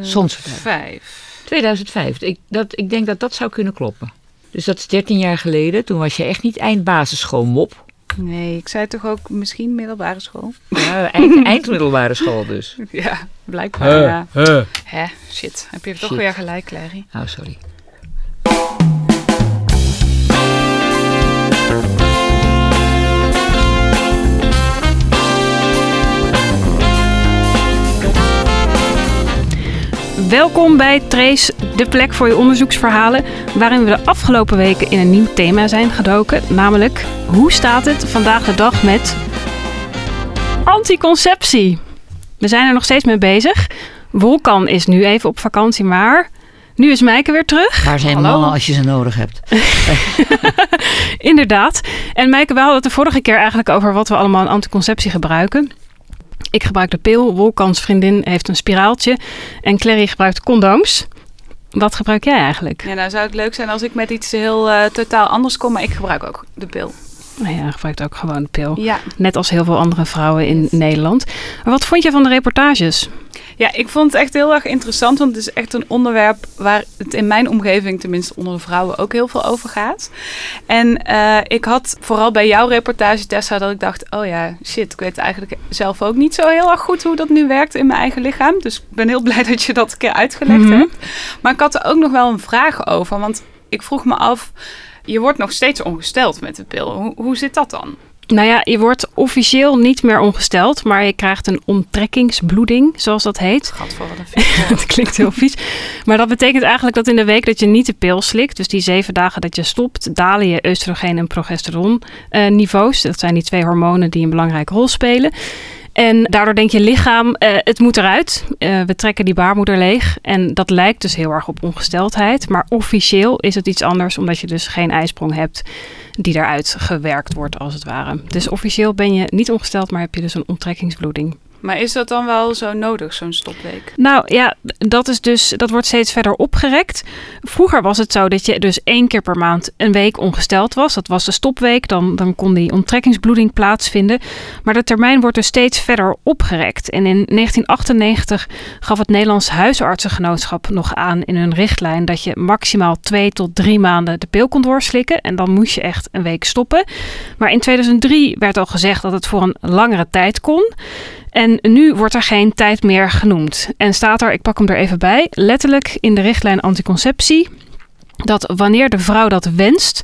Zonsverduiving. 2005. 2005. Ik, dat, ik denk dat dat zou kunnen kloppen. Dus dat is 13 jaar geleden. Toen was je echt niet eind basisschool mop. Nee, ik zei toch ook misschien middelbare school? Ja, eind, eindmiddelbare school dus. Ja, blijkbaar. ja. Hè, shit. Heb je toch Shit. weer gelijk, Clary? Oh, sorry. Welkom bij Trace, de plek voor je onderzoeksverhalen, waarin we de afgelopen weken in een nieuw thema zijn gedoken, namelijk hoe staat het vandaag de dag met anticonceptie? We zijn er nog steeds mee bezig. Wolkan is nu even op vakantie, maar nu is Mijke weer terug. Waar zijn Hallo? mannen als je ze nodig hebt? Inderdaad. En Mijke, we hadden het de vorige keer eigenlijk over wat we allemaal aan anticonceptie gebruiken. Ik gebruik de pil, Wolkans vriendin heeft een spiraaltje en Clary gebruikt condooms. Wat gebruik jij eigenlijk? Ja, nou zou het leuk zijn als ik met iets heel eh, totaal anders kom, maar ik gebruik ook de pil. Nou ja, gebruikt ook gewoon de pil. Ja. Net als heel veel andere vrouwen in Nederland. Maar wat vond je van de reportages? Ja, ik vond het echt heel erg interessant, want het is echt een onderwerp waar het in mijn omgeving, tenminste onder de vrouwen, ook heel veel over gaat. En eh, ik had vooral bij jouw reportage, Tessa, dat ik dacht, oh ja, shit, ik weet eigenlijk zelf ook niet zo heel erg goed hoe dat nu werkt in mijn eigen lichaam. Dus ik ben heel blij dat je dat een keer uitgelegd Mhm. hebt. Maar ik had er ook nog wel een vraag over, want ik vroeg me af, je wordt nog steeds ongesteld met de pil. Hoe, hoe zit dat dan? Nou ja, je wordt officieel niet meer ongesteld, maar je krijgt een onttrekkingsbloeding, zoals dat heet. Gadver, wat een vies woord. Het klinkt heel vies. Maar dat betekent eigenlijk dat in de week dat je niet de pil slikt, dus die zeven dagen dat je stopt, dalen je oestrogeen en progesteron eh, niveaus. Dat zijn die twee hormonen die een belangrijke rol spelen. En daardoor denkt je lichaam, eh, het moet eruit. Eh, we trekken die baarmoeder leeg. En dat lijkt dus heel erg op ongesteldheid. Maar officieel is het iets anders, omdat je dus geen ijsprong hebt die eruit gewerkt wordt, als het ware. Dus officieel ben je niet ongesteld, maar heb je dus een onttrekkingsbloeding. Maar is dat dan wel zo nodig, zo'n stopweek? Nou ja, dat, is dus, dat wordt steeds verder opgerekt. Vroeger was het zo dat je dus één keer per maand een week ongesteld was. Dat was de stopweek, dan, dan kon die onttrekkingsbloeding plaatsvinden. Maar de termijn wordt dus steeds verder opgerekt. En in 1998 gaf het Nederlands Huisartsengenootschap nog aan in hun richtlijn... dat je maximaal twee tot drie maanden de pil kon doorslikken. En dan moest je echt een week stoppen. Maar in 2003 werd al gezegd dat het voor een langere tijd kon... En nu wordt er geen tijd meer genoemd. En staat er, ik pak hem er even bij, letterlijk in de richtlijn anticonceptie, dat wanneer de vrouw dat wenst,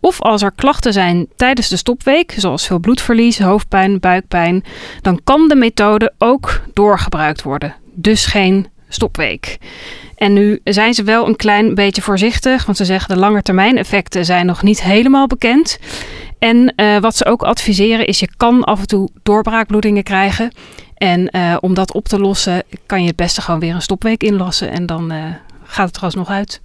of als er klachten zijn tijdens de stopweek, zoals veel bloedverlies, hoofdpijn, buikpijn, dan kan de methode ook doorgebruikt worden. Dus geen stopweek. En nu zijn ze wel een klein beetje voorzichtig, want ze zeggen de langetermijneffecten zijn nog niet helemaal bekend. En eh, wat ze ook adviseren is, je kan af en toe doorbraakbloedingen krijgen. En eh, om dat op te lossen, kan je het beste gewoon weer een stopweek inlassen. En dan eh, gaat het er alsnog uit.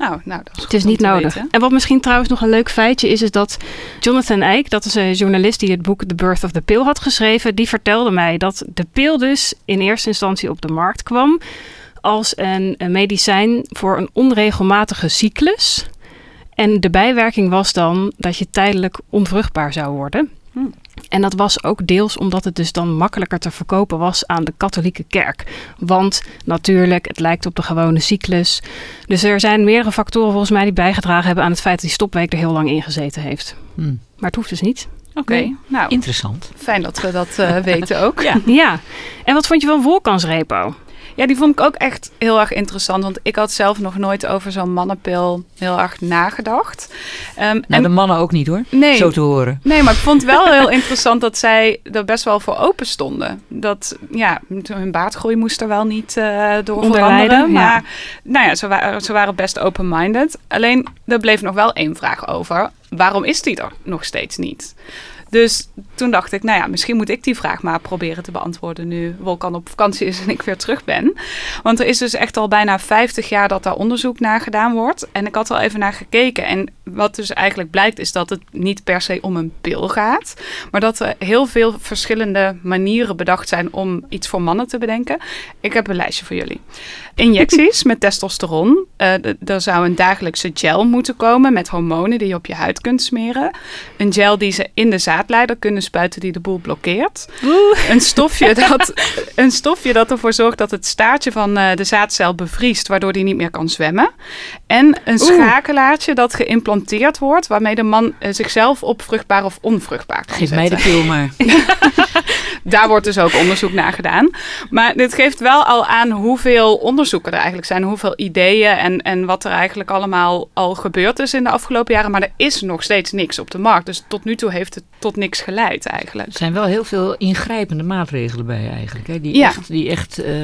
Nou, nou dat is Het is niet nodig. En wat misschien trouwens nog een leuk feitje is, is dat Jonathan Eyck, dat is een journalist die het boek The Birth of the Pill had geschreven, die vertelde mij dat de pil dus in eerste instantie op de markt kwam als een, een medicijn voor een onregelmatige cyclus. En de bijwerking was dan dat je tijdelijk onvruchtbaar zou worden. Hmm. En dat was ook deels omdat het dus dan makkelijker te verkopen was aan de katholieke kerk. Want natuurlijk, het lijkt op de gewone cyclus. Dus er zijn meerdere factoren volgens mij die bijgedragen hebben aan het feit dat die stopweek er heel lang in gezeten heeft. Hm, Maar het hoeft dus niet. Oké, Nee. nou, interessant. fijn dat we dat eh, weten ook. Ja. Ja. En wat vond je van Volkansrepo? Ja, die vond ik ook echt heel erg interessant. Want ik had zelf nog nooit over zo'n mannenpil heel erg nagedacht. Ehm, Nou, en de mannen ook niet hoor. nee, Zo te horen. nee, maar ik vond wel heel interessant dat zij er best wel voor open stonden. Dat, ja, hun baardgroei moest er wel niet eh, door veranderen. ja. maar nou ja, ze, waren ze waren best open-minded. Alleen, er bleef nog wel één vraag over. Waarom is die er nog steeds niet? Dus toen dacht ik, nou ja, misschien moet ik die vraag maar proberen te beantwoorden nu Wolkan op vakantie is en ik weer terug ben. Want er is dus echt al bijna 50 jaar dat daar onderzoek naar gedaan wordt. En ik had al even naar gekeken. En wat dus eigenlijk blijkt is dat het niet per se om een pil gaat. Maar dat er heel veel verschillende manieren bedacht zijn om iets voor mannen te bedenken. Ik heb een lijstje voor jullie. Injecties met testosteron. D- er zou een dagelijkse gel moeten komen met hormonen die je op je huid kunt smeren. Een gel die ze in de zaad zaadleider kunnen spuiten die de boel blokkeert. Een stofje, dat, een stofje dat ervoor zorgt dat het staartje van eh, de zaadcel bevriest, waardoor die niet meer kan zwemmen. En een schakelaartje dat geïmplanteerd wordt, waarmee de man eh, zichzelf op vruchtbaar of onvruchtbaar kan Geef zetten. mij de pil maar. Daar wordt dus ook onderzoek naar gedaan. Maar dit geeft wel al aan hoeveel onderzoeken er eigenlijk zijn, hoeveel ideeën en, en wat er eigenlijk allemaal al gebeurd is in de afgelopen jaren. Maar er is nog steeds niks op de markt. Dus tot nu toe heeft het tot niks geleid eigenlijk. Er zijn wel heel veel ingrijpende maatregelen bij eigenlijk. Hè? Die Ja. echt, die echt eh,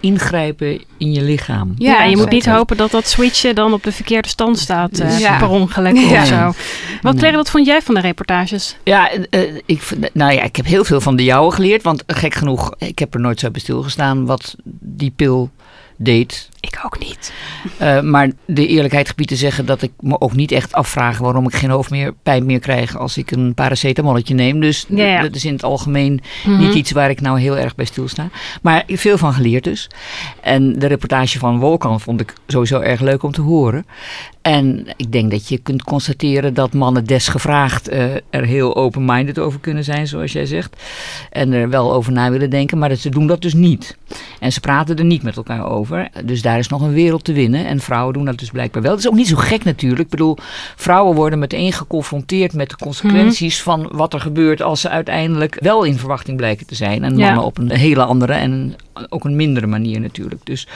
ingrijpen in je lichaam. Ja, en je moet niet hopen dat dat switchen dan op de verkeerde stand staat eh, Ja. per ongeluk Ja. of zo. Wat, Nee. Claire, wat vond jij van de reportages? Ja, eh, ik, nou ja, ik heb heel veel van de jouwe geleerd. Want gek genoeg, ik heb er nooit zo bij stilgestaan wat die pil deed. Ik ook niet. Eh, maar de eerlijkheid gebied te zeggen dat ik me ook niet echt afvraag waarom ik geen hoofdpijn meer krijg als ik een paracetamolletje neem. Dus Ja, ja. dat is in het algemeen Mhm. niet iets waar ik nou heel erg bij stilsta. Maar veel van geleerd dus. En de reportage van Wolkan vond ik sowieso erg leuk om te horen. En ik denk dat je kunt constateren dat mannen desgevraagd eh, er heel open-minded over kunnen zijn, zoals jij zegt. En er wel over na willen denken, maar dat ze doen dat dus niet. En ze praten er niet met elkaar over. Dus daar is nog een wereld te winnen. En vrouwen doen dat dus blijkbaar wel. Dat is ook niet zo gek natuurlijk. Ik bedoel, vrouwen worden meteen geconfronteerd met de consequenties van wat er gebeurt als ze uiteindelijk wel in verwachting blijken te zijn. En Ja. mannen op een hele andere en ook een mindere manier natuurlijk. Dus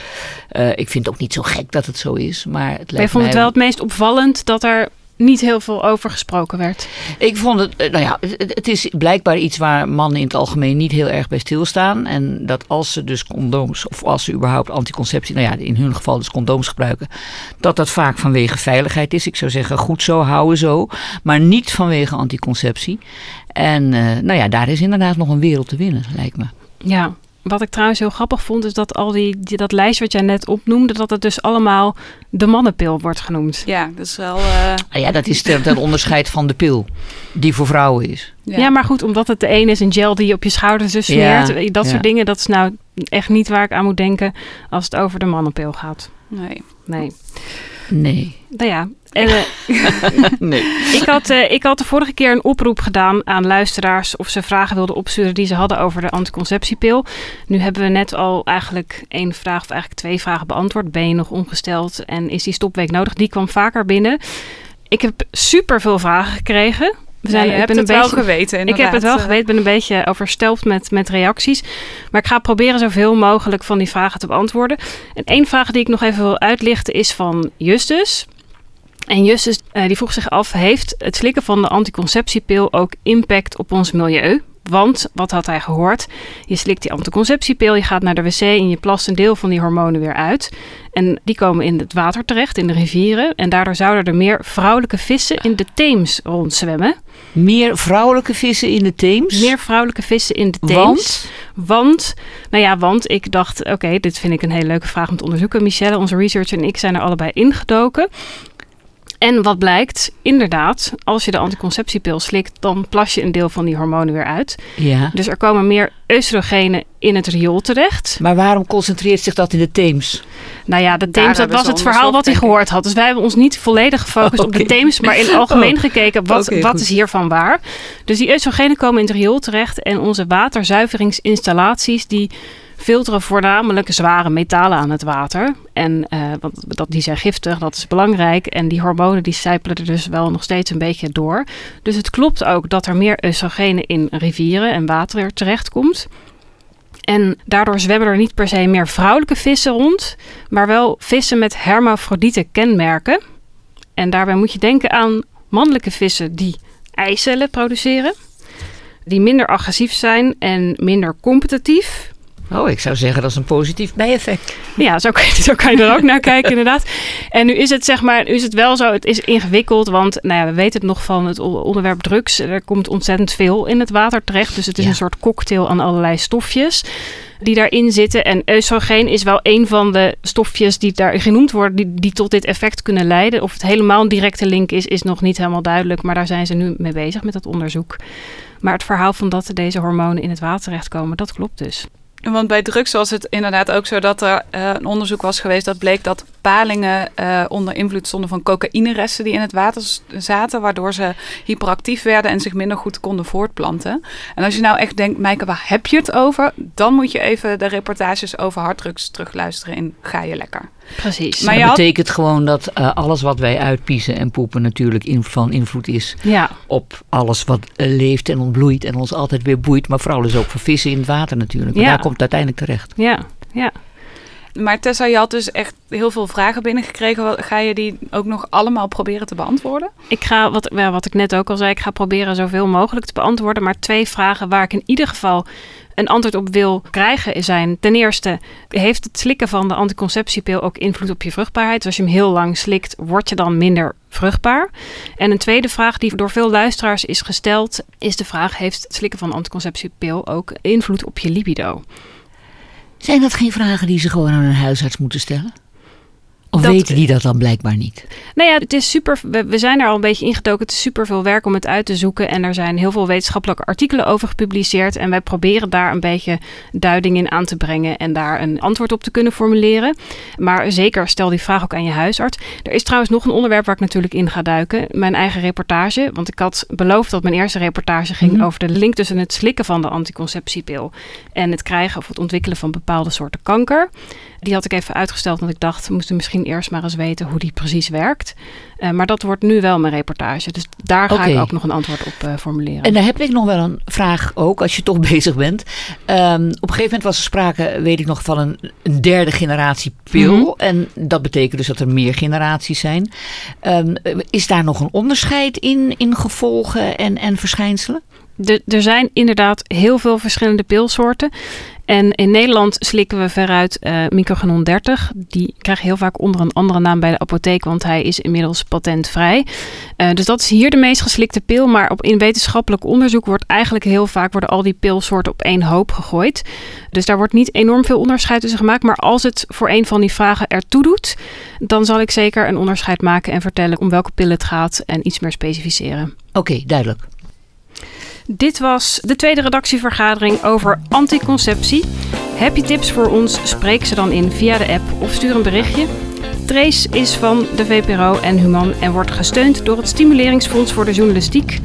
eh, ik vind het ook niet zo gek dat het zo is. Maar het lijkt vonden het mij wel meest opvallend dat er niet heel veel over gesproken werd. Ik vond het, eh, nou ja, het, is blijkbaar iets waar mannen in het algemeen niet heel erg bij stilstaan. En dat als ze dus condooms, of als ze überhaupt anticonceptie, nou ja, in hun geval dus condooms gebruiken, dat dat vaak vanwege veiligheid is. Ik zou zeggen, goed zo, houden zo, maar niet vanwege anticonceptie. En eh, nou ja, daar is inderdaad nog een wereld te winnen, lijkt me. Ja, wat ik trouwens heel grappig vond, is dat al die, die dat lijst wat jij net opnoemde, dat het dus allemaal de mannenpil wordt genoemd. Ja, dat is wel... eh, Nou ja, dat is ten, ten onderscheid van de pil, die voor vrouwen is. Ja. maar goed, omdat het de een is een gel die je op je schouders dus Ja, smeert. dat ja. soort dingen, dat is nou echt niet waar ik aan moet denken als het over de mannenpil gaat. Nee. Nee. Nee. Nou ja, en, eh, nee. ik, had, eh, ik had de vorige keer een oproep gedaan aan luisteraars of ze vragen wilden opsturen die ze hadden over de anticonceptiepil. Nu hebben we net al eigenlijk één vraag of eigenlijk twee vragen beantwoord. Ben je nog ongesteld en is die stopweek nodig? Die kwam vaker binnen. Ik heb super veel vragen gekregen. We Ja, ik ben het een wel geweten ik heb het wel geweten, ben een beetje overstelpt met, met reacties. Maar ik ga proberen zoveel mogelijk van die vragen te beantwoorden. En één vraag die ik nog even wil uitlichten is van Justus. En Justus eh, die vroeg zich af, heeft het slikken van de anticonceptiepil ook impact op ons milieu? Want, wat had hij gehoord? Je slikt die anticonceptiepil, je gaat naar de wc en je plast een deel van die hormonen weer uit. En die komen in het water terecht, in de rivieren. En daardoor zouden er meer vrouwelijke vissen in de Theems rondzwemmen. Meer vrouwelijke vissen in de Theems? Meer vrouwelijke vissen in de Theems. Want? Want, nou ja, want ik dacht, oké, dit vind ik een hele leuke vraag om te onderzoeken. Michelle, onze researcher en ik zijn er allebei ingedoken. En wat blijkt, inderdaad, als je de anticonceptiepil slikt, dan plas je een deel van die hormonen weer uit. Ja. Dus er komen meer oestrogenen in het riool terecht. Maar waarom concentreert zich dat in de Theems? Nou ja, de Theems, dat was het verhaal wat hij gehoord had. Dus wij hebben ons niet volledig gefocust op de. Theems, maar in het algemeen Oh. gekeken wat, wat is hiervan waar. Dus die oestrogenen komen in het riool terecht en onze waterzuiveringsinstallaties die filteren voornamelijk zware metalen aan het water. En eh, want dat, die zijn giftig, dat is belangrijk. En die hormonen die sijpelen er dus wel nog steeds een beetje door. Dus het klopt ook dat er meer oestrogenen in rivieren en water terechtkomt. En daardoor zwemmen er niet per se meer vrouwelijke vissen rond, maar wel vissen met hermafrodiete kenmerken. En daarbij moet je denken aan mannelijke vissen die eicellen produceren, die minder agressief zijn en minder competitief. Oh, ik zou zeggen dat is een positief bijeffect. Ja, zo kan, je, zo kan je er ook naar kijken, inderdaad. En nu is het zeg maar, nu is het wel zo, het is ingewikkeld, want nou ja, we weten het nog van het onderwerp drugs. Er komt ontzettend veel in het water terecht, dus het is Ja. een soort cocktail aan allerlei stofjes die daarin zitten. En oestrogeen is wel een van de stofjes die daar genoemd worden, die, die tot dit effect kunnen leiden. Of het helemaal een directe link is, is nog niet helemaal duidelijk, maar daar zijn ze nu mee bezig met dat onderzoek. Maar het verhaal van dat deze hormonen in het water terechtkomen, dat klopt dus. Want bij drugs was het inderdaad ook zo dat er eh, een onderzoek was geweest dat bleek dat palingen uh, onder invloed stonden van cocaïneresten die in het water zaten, waardoor ze hyperactief werden en zich minder goed konden voortplanten. En als je nou echt denkt, Mijke, waar heb je het over? Dan moet je even de reportages over harddrugs terugluisteren in Ga je lekker. Precies. Maar dat betekent gewoon dat uh, alles wat wij uitpiezen en poepen natuurlijk in, van invloed is ja. op alles wat uh, leeft en ontbloeit en ons altijd weer boeit. Maar vooral dus ook voor vissen in het water natuurlijk. Maar ja. daar komt het uiteindelijk terecht. Ja, ja. Maar Tessa, je had dus echt heel veel vragen binnengekregen. Ga je die ook nog allemaal proberen te beantwoorden? Ik ga, wat, wat ik net ook al zei, ik ga proberen zoveel mogelijk te beantwoorden. Maar twee vragen waar ik in ieder geval een antwoord op wil krijgen zijn ten eerste, heeft het slikken van de anticonceptiepil ook invloed op je vruchtbaarheid? Dus als je hem heel lang slikt, word je dan minder vruchtbaar? En een tweede vraag die door veel luisteraars is gesteld, is de vraag, heeft het slikken van de anticonceptiepil ook invloed op je libido? Zijn dat geen vragen die ze gewoon aan een huisarts moeten stellen? Of weten die dat dan blijkbaar niet? Nou ja, het is super. We, zijn er al een beetje ingedoken. Het is super veel werk om het uit te zoeken. En er zijn heel veel wetenschappelijke artikelen over gepubliceerd. En wij proberen daar een beetje duiding in aan te brengen. En daar een antwoord op te kunnen formuleren. Maar zeker stel die vraag ook aan je huisarts. Er is trouwens nog een onderwerp waar ik natuurlijk in ga duiken. Mijn eigen reportage. Want ik had beloofd dat mijn eerste reportage ging mhm. over de link tussen het slikken van de anticonceptiepil. En het krijgen of het ontwikkelen van bepaalde soorten kanker. Die had ik even uitgesteld, want ik dacht, we moesten misschien eerst maar eens weten hoe die precies werkt. Uh, maar dat wordt nu wel mijn reportage. Dus daar ga ik ook nog een antwoord op uh, formuleren. En daar heb ik nog wel een vraag ook, als je toch bezig bent. Um, op een gegeven moment was er sprake, weet ik nog, van een, een derde generatie pil. Mm -hmm. En dat betekent dus dat er meer generaties zijn. Um, is daar nog een onderscheid in, in gevolgen en, en verschijnselen? Er zijn inderdaad heel veel verschillende pilsoorten. En in Nederland slikken we veruit uh, Microgenon 30. Die krijgt heel vaak onder een andere naam bij de apotheek, want hij is inmiddels patentvrij. Uh, dus dat is hier de meest geslikte pil. Maar op, in wetenschappelijk onderzoek wordt eigenlijk heel vaak worden al die pilsoorten op één hoop gegooid. Dus daar wordt niet enorm veel onderscheid tussen gemaakt. Maar als het voor een van die vragen ertoe doet, dan zal ik zeker een onderscheid maken en vertellen om welke pil het gaat en iets meer specificeren. Oké, duidelijk. Dit was de tweede redactievergadering over anticonceptie. Heb je tips voor ons? Spreek ze dan in via de app of stuur een berichtje. Trace is van de VPRO en Human en wordt gesteund door het Stimuleringsfonds voor de Journalistiek.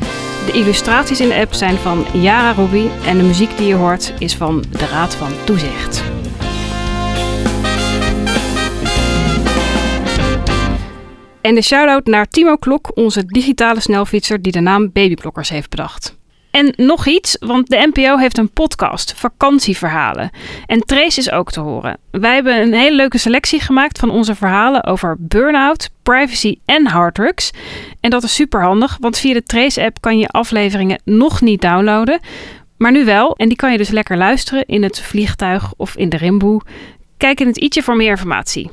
De illustraties in de app zijn van Yara Ruby en de muziek die je hoort is van de Raad van Toezicht. En de shout-out naar Timo Klok, onze digitale snelfietser die de naam Babyblokkers heeft bedacht. En nog iets, want de NPO heeft een podcast, vakantieverhalen. En Trace is ook te horen. Wij hebben een hele leuke selectie gemaakt van onze verhalen over burn-out, privacy en harddrugs. En dat is super handig, want via de Trace-app kan je afleveringen nog niet downloaden. Maar nu wel, en die kan je dus lekker luisteren in het vliegtuig of in de rimboe. Kijk in het i'tje voor meer informatie.